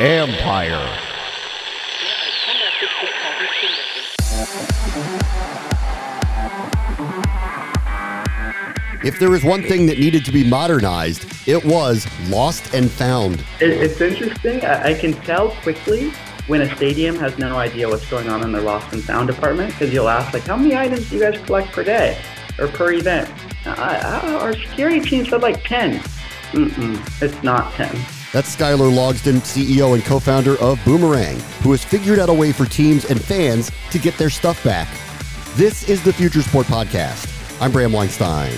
Empire. If there was one thing that needed to be modernized, it was Lost and Found. It's interesting. I, I can tell quickly when a stadium has no idea what's going on in their Lost and Found department because you'll ask, like, how many items do you guys collect per day or per event? I, I, our security team said like 10. Mm-mm, it's not 10. That's Skyler Logsdon, CEO and co founder of Boomerang, who has figured out a way for teams and fans to get their stuff back. This is the Future Sport Podcast. I'm Bram Weinstein.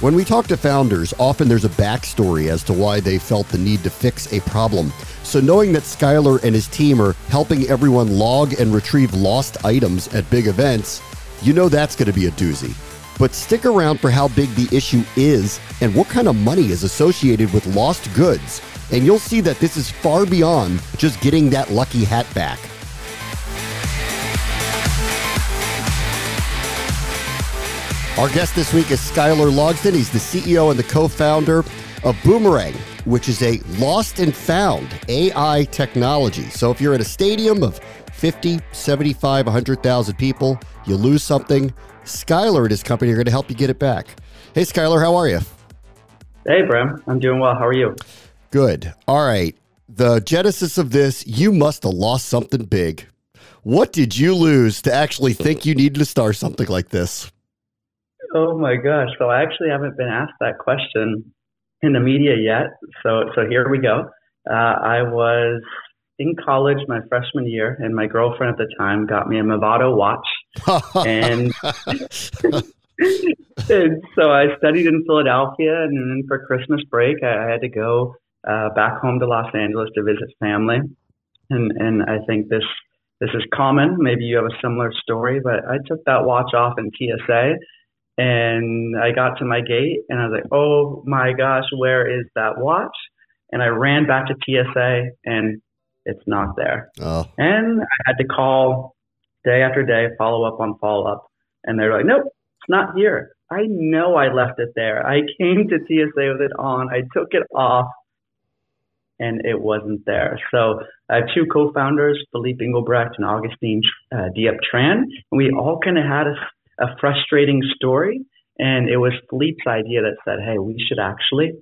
When we talk to founders, often there's a backstory as to why they felt the need to fix a problem. So, knowing that Skyler and his team are helping everyone log and retrieve lost items at big events, you know that's going to be a doozy. But stick around for how big the issue is and what kind of money is associated with lost goods, and you'll see that this is far beyond just getting that lucky hat back. Our guest this week is Skyler Logsdon. He's the CEO and the co founder of Boomerang, which is a lost and found AI technology. So if you're at a stadium of 50, 75, 100,000 people, you lose something, Skyler and his company are going to help you get it back. Hey, Skyler, how are you? Hey, Bram. I'm doing well. How are you? Good. All right. The genesis of this, you must have lost something big. What did you lose to actually think you needed to start something like this? Oh my gosh. So I actually haven't been asked that question in the media yet. So so here we go. Uh, I was in college my freshman year, and my girlfriend at the time got me a Movado watch, and, and so I studied in Philadelphia, and then for Christmas break, I, I had to go uh, back home to Los Angeles to visit family, and and I think this this is common. Maybe you have a similar story, but I took that watch off in TSA and I got to my gate and I was like, oh my gosh, where is that watch? And I ran back to TSA and it's not there. Oh. And I had to call day after day, follow up on follow up. And they're like, nope, it's not here. I know I left it there. I came to TSA with it on. I took it off and it wasn't there. So I have two co-founders, Philippe Inghelbrecht and Augustine uh, Diep Tran, and we all kind of had a a frustrating story. And it was Philippe's idea that said, hey, we should actually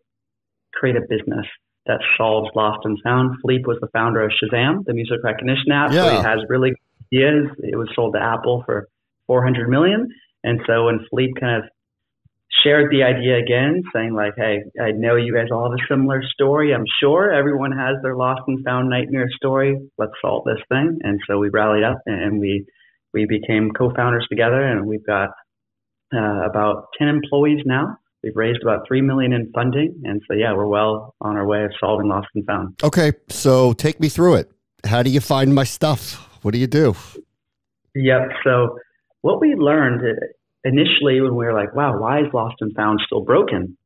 create a business that solves lost and found. Philippe was the founder of Shazam, the music recognition app. Yeah. So he has really good ideas. It was sold to Apple for 400 million. And so when Philippe kind of shared the idea again, saying like, "Hey, I know you guys all have a similar story. I'm sure everyone has their lost and found nightmare story. Let's solve this thing." And so we rallied up and we we became co-founders together, and we've got uh, about 10 employees now. We've raised about three million in funding, and so yeah, we're well on our way of solving lost and found. Okay, so take me through it. How do you find my stuff? What do you do? Yep. So what we learned initially when we were like, wow, why is lost and found still broken?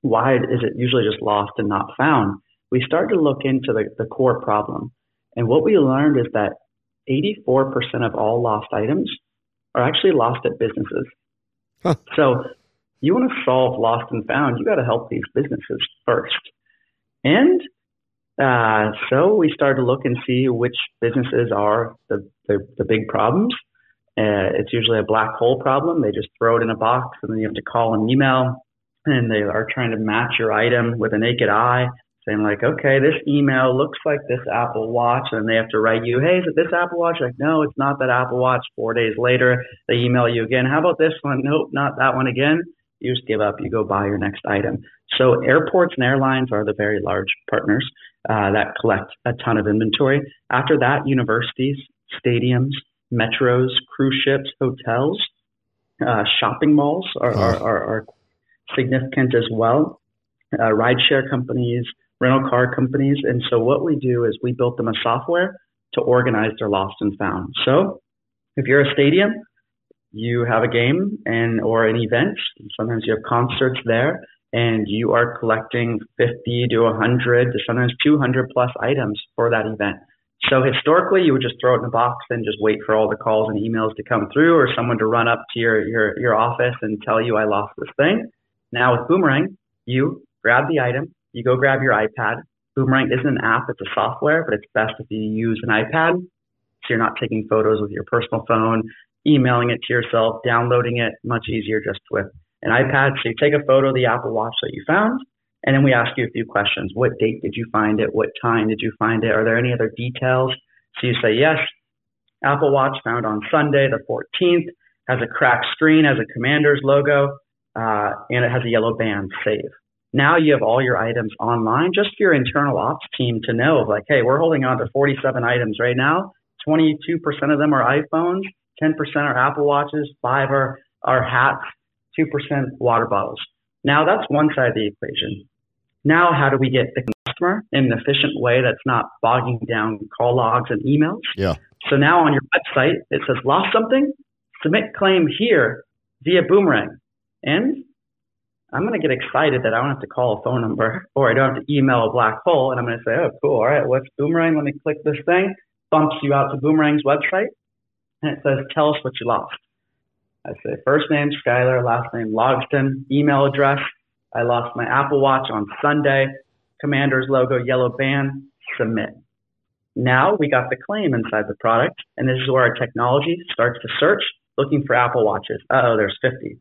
Why is it usually just lost and not found? We started to look into the, the core problem. And what we learned is that 84% of all lost items are actually lost at businesses. Huh. So you want to solve lost and found, you got to help these businesses first. And uh, so we started to look and see which businesses are the, the, the big problems. Uh, it's usually a black hole problem. They just throw it in a box and then you have to call and email and they are trying to match your item with a naked eye saying like, okay, this email looks like this Apple Watch, and they have to write you, hey, is it this Apple Watch? Like, no, it's not that Apple Watch. Four days later, they email you again. How about this one? Nope, not that one again. You just give up. You go buy your next item. So airports and airlines are the very large partners uh, that collect a ton of inventory. After that, universities, stadiums, metros, cruise ships, hotels, uh, shopping malls are, are, are, are, significant as well. Uh, rideshare companies, rental car companies. And so what we do is we built them a software to organize their lost and found. So if you're a stadium, you have a game and or an event. Sometimes you have concerts there, and you are collecting 50 to 100 to sometimes 200 plus items for that event. So historically, you would just throw it in a box and just wait for all the calls and emails to come through, or someone to run up to your your your office and tell you I lost this thing. Now with Boomerang, you grab the item, you go grab your iPad. Boomerang isn't an app; it's a software, but it's best if you use an iPad. So you're not taking photos with your personal phone, emailing it to yourself, downloading it, much easier just with an iPad. So you take a photo of the Apple Watch that you found, and then we ask you a few questions. What date did you find it? What time did you find it? Are there any other details? So you say, yes, Apple Watch found on Sunday, the 14th, has a cracked screen, has a commander's logo, uh, and it has a yellow band, save. Now you have all your items online just for your internal ops team to know, like, hey, we're holding on to 47 items right now. 22% of them are iPhones, 10% are Apple Watches, 5 are, are hats, 2% water bottles. Now that's one side of the equation. Now, how do we get the customer in an efficient way that's not bogging down call logs and emails? Yeah. So now on your website, it says lost something, submit claim here via Boomerang. And I'm going to get excited that I don't have to call a phone number or I don't have to email a black hole. And I'm going to say, oh, cool. All right, what's Boomerang? Let me click this thing. Bumps you out to Boomerang's website. And it says, tell us what you lost. I say first name Skyler, last name Logsdon, email address. I lost my Apple Watch on Sunday. Commander's logo, yellow band, submit. Now we got the claim inside the product, and this is where our technology starts to search, looking for Apple Watches. oh, there's 50.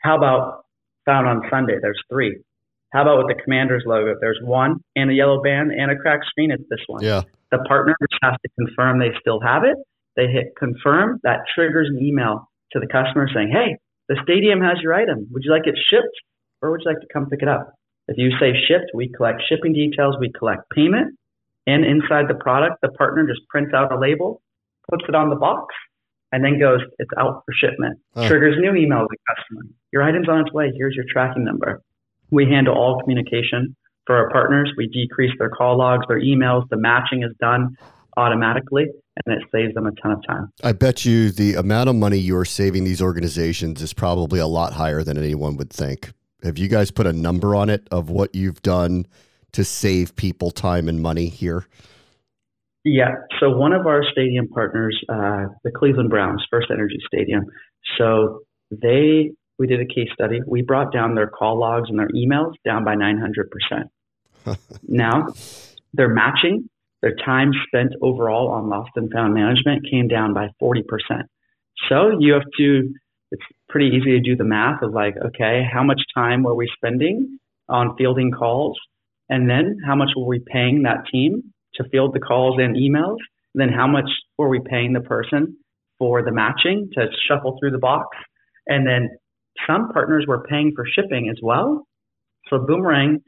How about found on Sunday? There's three. How about with the Commander's logo? There's one and a yellow band and a cracked screen. It's this one. Yeah. The partner has to confirm they still have it. They hit confirm. That triggers an email to the customer saying, hey, the stadium has your item. Would you like it shipped or would you like to come pick it up? If you say shipped, we collect shipping details, we collect payment, and inside the product, the partner just prints out a label, puts it on the box, and then goes, it's out for shipment. Triggers new email to the customer. Your item's on its way. Here's your tracking number. We handle all communication for our partners. We decrease their call logs, their emails. The matching is done automatically and it saves them a ton of time. I bet you the amount of money you are saving these organizations is probably a lot higher than anyone would think. Have you guys put a number on it of what you've done to save people time and money here? Yeah. So one of our stadium partners, uh, the Cleveland Browns, FirstEnergy Stadium. So they, we did a case study. We brought down their call logs and their emails down by 900%. now they're matching their time spent overall on lost and found management came down by 40%. So you have to, it's pretty easy to do the math of like, okay, how much time were we spending on fielding calls? And then how much were we paying that team to field the calls and emails? And then how much were we paying the person for the matching to shuffle through the box? And then some partners were paying for shipping as well. So Boomerang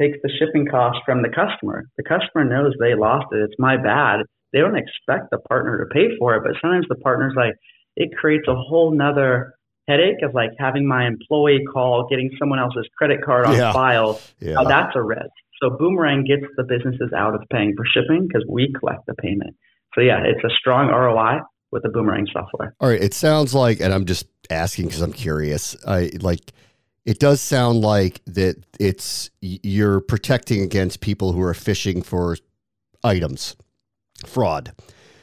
takes the shipping cost from the customer. The customer knows they lost it. It's my bad. They don't expect the partner to pay for it, but sometimes the partner's like, it creates a whole nother headache of like having my employee call, getting someone else's credit card on yeah. file. Yeah. Now that's a risk. So Boomerang gets the businesses out of paying for shipping because we collect the payment. So yeah, it's a strong ROI with the Boomerang software. All right. It sounds like, and I'm just asking because I'm curious. I like it does sound like that it's you're protecting against people who are fishing for items, fraud.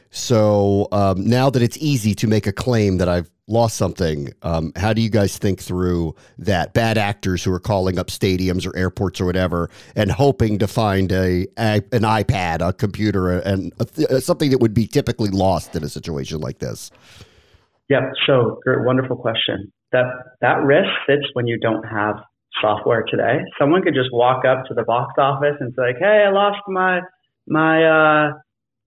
So um, now that it's easy to make a claim that I've lost something, um, how do you guys think through that? Bad actors who are calling up stadiums or airports or whatever and hoping to find a, a an iPad, a computer, and a, something that would be typically lost in a situation like this. Yep. So, great, wonderful question that that risk sits when you don't have software today. Someone could just walk up to the box office and say, like, "Hey, I lost my my uh,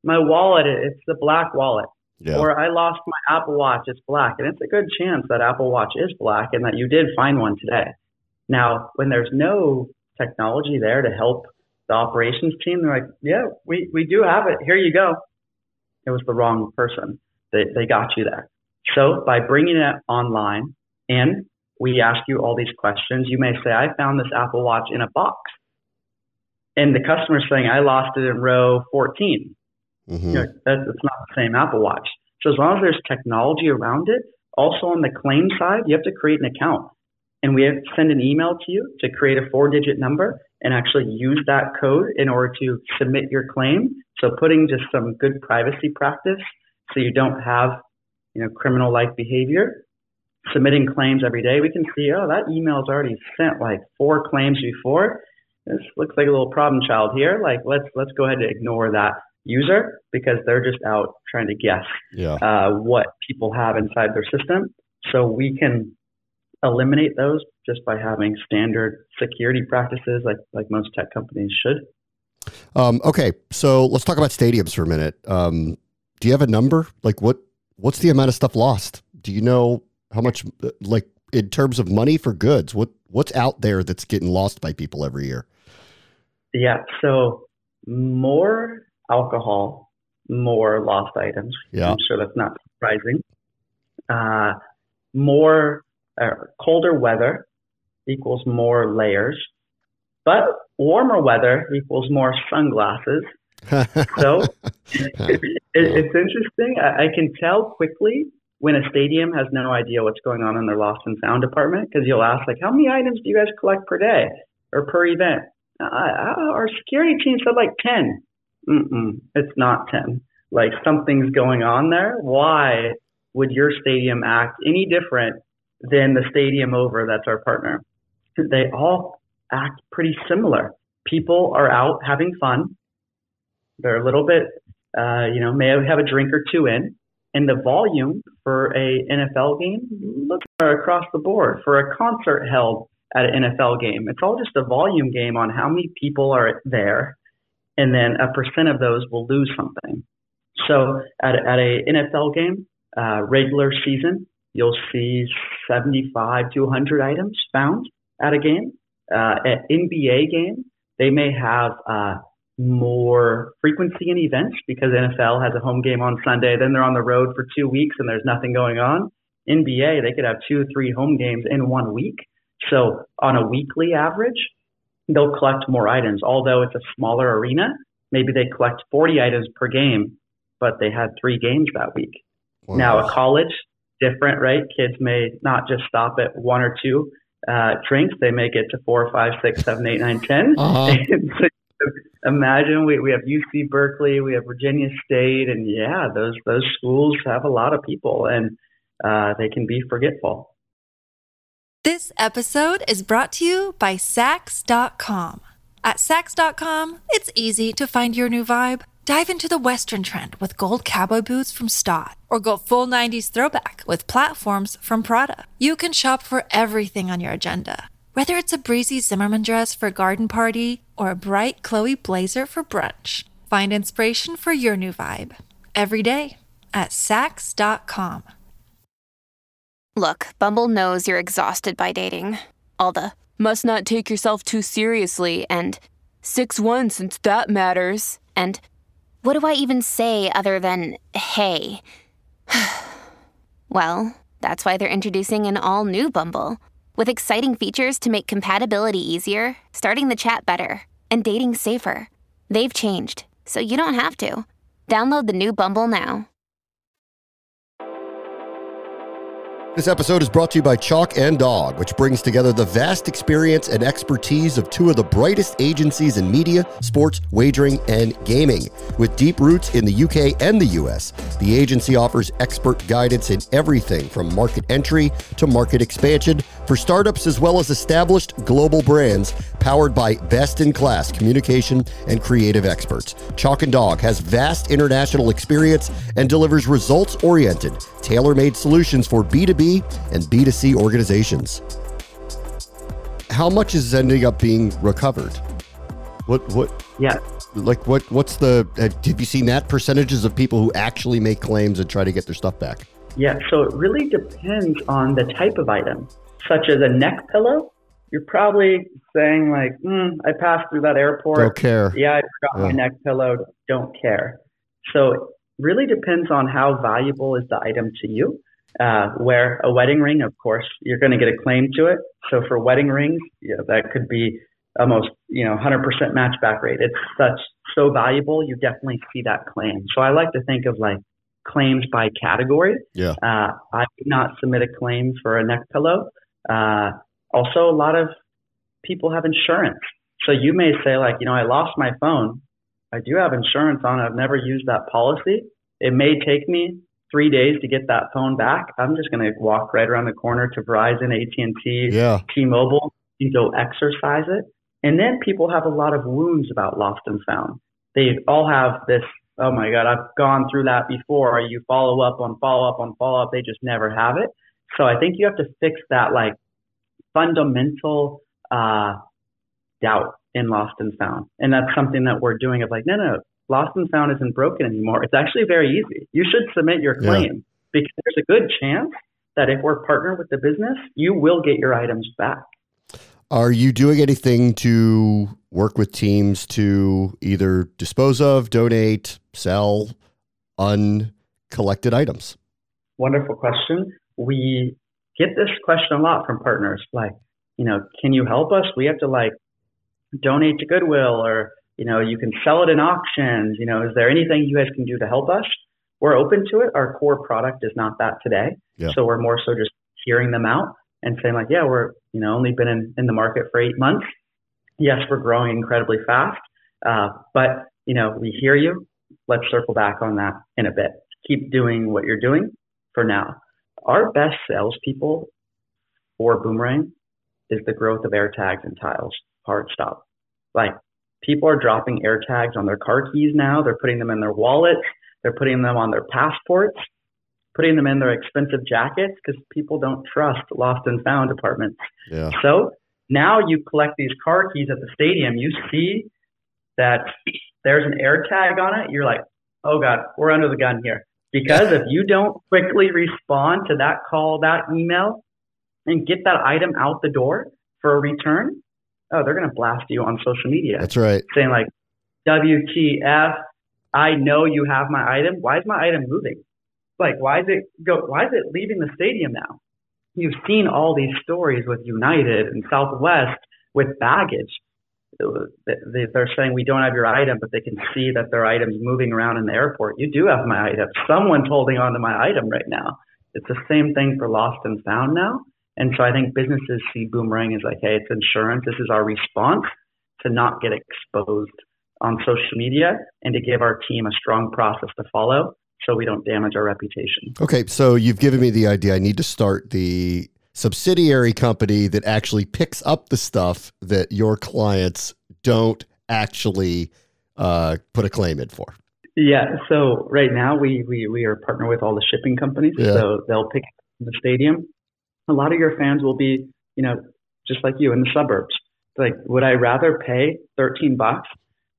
my wallet. It's the black wallet." Yeah. Or I lost my Apple Watch. It's black, and it's a good chance that Apple Watch is black and that you did find one today. Now, when there's no technology there to help the operations team, they're like, "Yeah, we we do have it. Here you go." It was the wrong person. They, they got you there. So by bringing it online and we ask you all these questions, you may say, I found this Apple Watch in a box. And the customer's saying, I lost it in row 14. Mm-hmm. You know, that's, it's not the same Apple Watch. So as long as there's technology around it, also on the claim side, you have to create an account. And we have to send an email to you to create a four digit number and actually use that code in order to submit your claim. So putting just some good privacy practice so you don't have, you know, criminal like behavior. Submitting claims every day, we can see, oh, that email's already sent like four claims before. This looks like a little problem child here. Like let's let's go ahead and ignore that user because they're just out trying to guess yeah. uh, what people have inside their system. So we can eliminate those just by having standard security practices like like most tech companies should. Um, okay, so let's talk about stadiums for a minute. Um, do you have a number? Like what what's the amount of stuff lost? Do you know how much like in terms of money for goods? What what's out there that's getting lost by people every year? Yeah, so more alcohol, more lost items. Yeah. I'm sure that's not surprising. Uh, more uh, colder weather equals more layers, but warmer weather equals more sunglasses. so it, it's interesting. I, I can tell quickly when a stadium has no idea what's going on in their lost and found department because you'll ask like, how many items do you guys collect per day or per event? Uh, our security team said like 10. Mm-mm, it's not 10. Like something's going on there. Why would your stadium act any different than the stadium over that's our partner? They all act pretty similar. People are out having fun. They're a little bit, uh, you know, may have a drink or two in. And the volume for a NFL game looks across the board. For a concert held at an NFL game, it's all just a volume game on how many people are there and then a percent of those will lose something. So at, at a NFL game, uh, regular season, you'll see 75 to 100 items found at a game. Uh, at NBA game, they may have uh, more frequency in events because NFL has a home game on Sunday, then they're on the road for two weeks and there's nothing going on. NBA, they could have two, three home games in one week. So on a weekly average, they'll collect more items. Although it's a smaller arena, maybe they collect 40 items per game, but they had three games that week. Wow. Now, a college, different, right? Kids may not just stop at one or two uh, drinks, they may get to four, five, six, seven, eight, nine, ten. Uh-huh. imagine we, we have UC Berkeley, we have Virginia State, and yeah, those those schools have a lot of people, and uh, they can be forgetful. This episode is brought to you by Saks.com. At Saks.com, it's easy to find your new vibe. Dive into the Western trend with gold cowboy boots from Staud, or go full 90s throwback with platforms from Prada. You can shop for everything on your agenda, whether it's a breezy Zimmermann dress for a garden party or a bright Chloe blazer for brunch. Find inspiration for your new vibe every day at Saks.com. Look, Bumble knows you're exhausted by dating. All the must not take yourself too seriously and 6 1 since that matters. And what do I even say other than hey? well, that's why they're introducing an all new Bumble with exciting features to make compatibility easier, starting the chat better, and dating safer. They've changed, so you don't have to. Download the new Bumble now. This episode is brought to you by Chalk and Dog, which brings together the vast experience and expertise of two of the brightest agencies in media, sports, wagering, and gaming. With deep roots in the UK and the US, the agency offers expert guidance in everything from market entry to market expansion for startups as well as established global brands powered by best in class communication and creative experts. Chalk and Dog has vast international experience and delivers results oriented, tailor made solutions for B2B and B2C organizations. How much is ending up being recovered? What, what? Yeah. Like what? What's the? Uh, have you seen that percentages of people who actually make claims and try to get their stuff back? Yeah, so it really depends on the type of item such as a neck pillow, you're probably saying like, mm, I passed through that airport. Don't care. Yeah, I forgot yeah. my neck pillow. Don't care. So it really depends on how valuable is the item to you. Uh, where a wedding ring, of course, you're going to get a claim to it. So for wedding rings, know, that could be almost, you know, 100% match back rate. It's such so valuable, you definitely see that claim. So I like to think of like claims by category. Yeah. Uh, I would not submit a claim for a neck pillow. Uh, also, a lot of people have insurance. So you may say like, you know, I lost my phone. I do have insurance on it. I've never used that policy. It may take me three days to get that phone back. I'm just going to walk right around the corner to Verizon, AT&T, yeah. T-Mobile, and go exercise it. And then people have a lot of wounds about lost and found. They all have this, oh my God, I've gone through that before. You follow up on follow up on follow up. They just never have it. So I think you have to fix that like fundamental uh, doubt in lost and found. And that's something that we're doing of like, no, no, lost and found isn't broken anymore. It's actually very easy. You should submit your claim yeah. because there's a good chance that if we're partnered with the business, you will get your items back. Are you doing anything to work with teams to either dispose of, donate, sell uncollected items? Wonderful question. We get this question a lot from partners like, you know, can you help us? We have to like donate to Goodwill or, you know, you can sell it in auctions. You know, is there anything you guys can do to help us? We're open to it. Our core product is not that today. Yeah. So we're more so just hearing them out and saying like, yeah, we're, you know, only been in, in the market for eight months. Yes, we're growing incredibly fast. Uh, but, you know, we hear you. Let's circle back on that in a bit. Keep doing what you're doing for now. Our best salespeople for Boomerang is the growth of AirTags and tiles hard stop. Like people are dropping AirTags on their car keys now. They're putting them in their wallets. They're putting them on their passports, putting them in their expensive jackets because people don't trust lost and found departments. Yeah. So now you collect these car keys at the stadium. You see that there's an AirTag on it. You're like, oh God, we're under the gun here. Because if you don't quickly respond to that call, that email, and get that item out the door for a return, oh, they're going to blast you on social media. That's right. Saying like, WTF, I know you have my item. Why is my item moving? Like, why is it go? Why is it leaving the stadium now? You've seen all these stories with United and Southwest with baggage. They're saying we don't have your item, but they can see that their item's moving around in the airport. You do have my item. Someone's holding on to my item right now. It's the same thing for lost and found now. And so I think businesses see Boomerang as like, hey, it's insurance. This is our response to not get exposed on social media and to give our team a strong process to follow so we don't damage our reputation. Okay, so you've given me the idea. I need to start the subsidiary company that actually picks up the stuff that your clients don't actually uh, put a claim in for. Yeah, so right now we, we, we are partner with all the shipping companies. Yeah. So they'll pick the stadium a lot of your fans will be, you know, just like you in the suburbs. Like, would I rather pay 13 bucks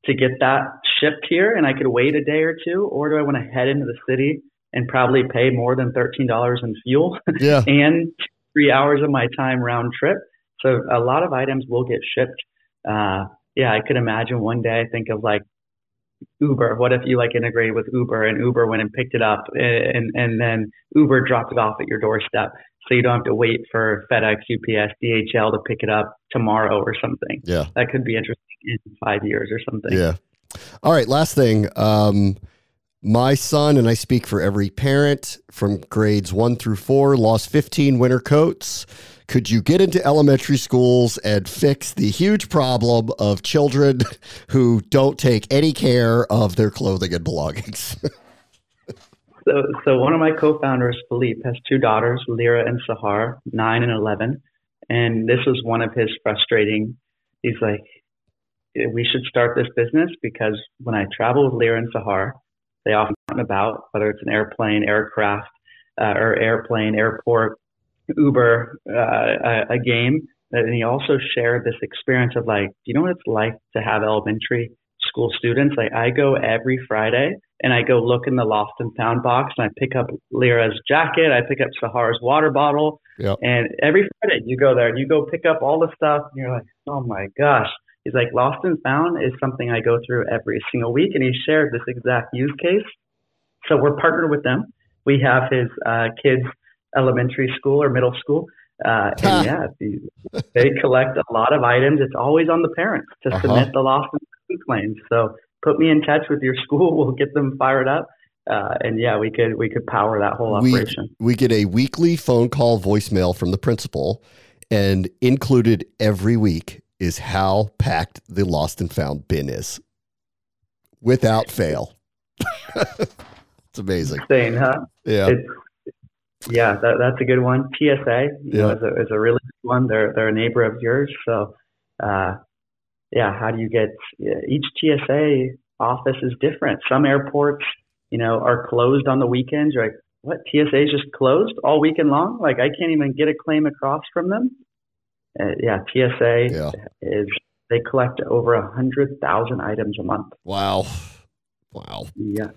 to get that shipped here and I could wait a day or two, or do I want to head into the city and probably pay more than $13 in fuel yeah. and three hours of my time round trip? So a lot of items will get shipped. Uh, yeah, I could imagine one day I think of like Uber. What if you like integrated with Uber and Uber went and picked it up and, and then Uber dropped it off at your doorstep? So you don't have to wait for FedEx, UPS, DHL to pick it up tomorrow or something. Yeah. That could be interesting in five years or something. Yeah. All right. Last thing. Um, my son, and I speak for every parent from grades one through four, lost 15 winter coats. Could you get into elementary schools and fix the huge problem of children who don't take any care of their clothing and belongings? So, so one of my co-founders, Philippe, has two daughters, Lyra and Sahar, nine and eleven, and this was one of his frustrating. He's like, we should start this business because when I travel with Lyra and Sahar, they often about whether it's an airplane, aircraft, uh, or airplane, airport, Uber, uh, a, a game. And he also shared this experience of like, do you know what it's like to have elementary school students? Like I go every Friday and I go look in the lost and found box and I pick up Lyra's jacket, I pick up Sahar's water bottle, yep. and every Friday you go there and you go pick up all the stuff and you're like, oh my gosh. He's like, lost and found is something I go through every single week, and he shared this exact use case So we're partnered with them. We have his uh, kids' elementary school or middle school. Uh, and yeah, they collect a lot of items. It's always on the parents to uh-huh. submit the lost and found claims. So put me in touch with your school. We'll get them fired up. Uh, and yeah, we could we could power that whole operation. We, we get a weekly phone call voicemail from the principal, and included every week is how packed the lost and found bin is, without fail. it's amazing. Insane, huh? Yeah. It's, yeah, that, that's a good one. TSA yeah. know, is, a, is a really good one. They're they're a neighbor of yours, so uh, yeah. How do you get each TSA office is different. Some airports, you know, are closed on the weekends. You're like, what? TSA is just closed all weekend long? Like I can't even get a claim across from them. Uh, yeah, PSA yeah. is they collect over a hundred thousand items a month. Wow, wow. Yeah.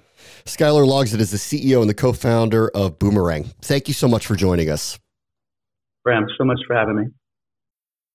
Skyler Logsdon is the CEO and the co-founder of Boomerang. Thank you so much for joining us. Bram, so much for having me.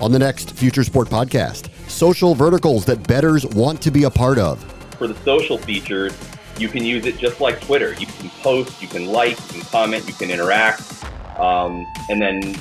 On the next Future Sport podcast, social verticals that bettors want to be a part of. For the social features, you can use it just like Twitter. You can post, you can like, you can comment, you can interact, um, and then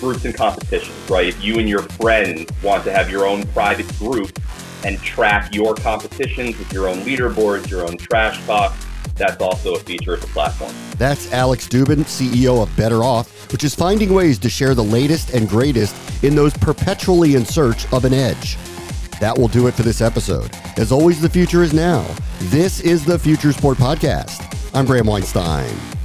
groups and competitions, right? If you and your friends want to have your own private group and track your competitions with your own leaderboards, your own trash talk, that's also a feature of the platform. That's Alex Dubin, CEO of Better Off, which is finding ways to share the latest and greatest in those perpetually in search of an edge. That will do it for this episode. As always, the future is now. This is the Future Sport Podcast. I'm Bram Weinstein.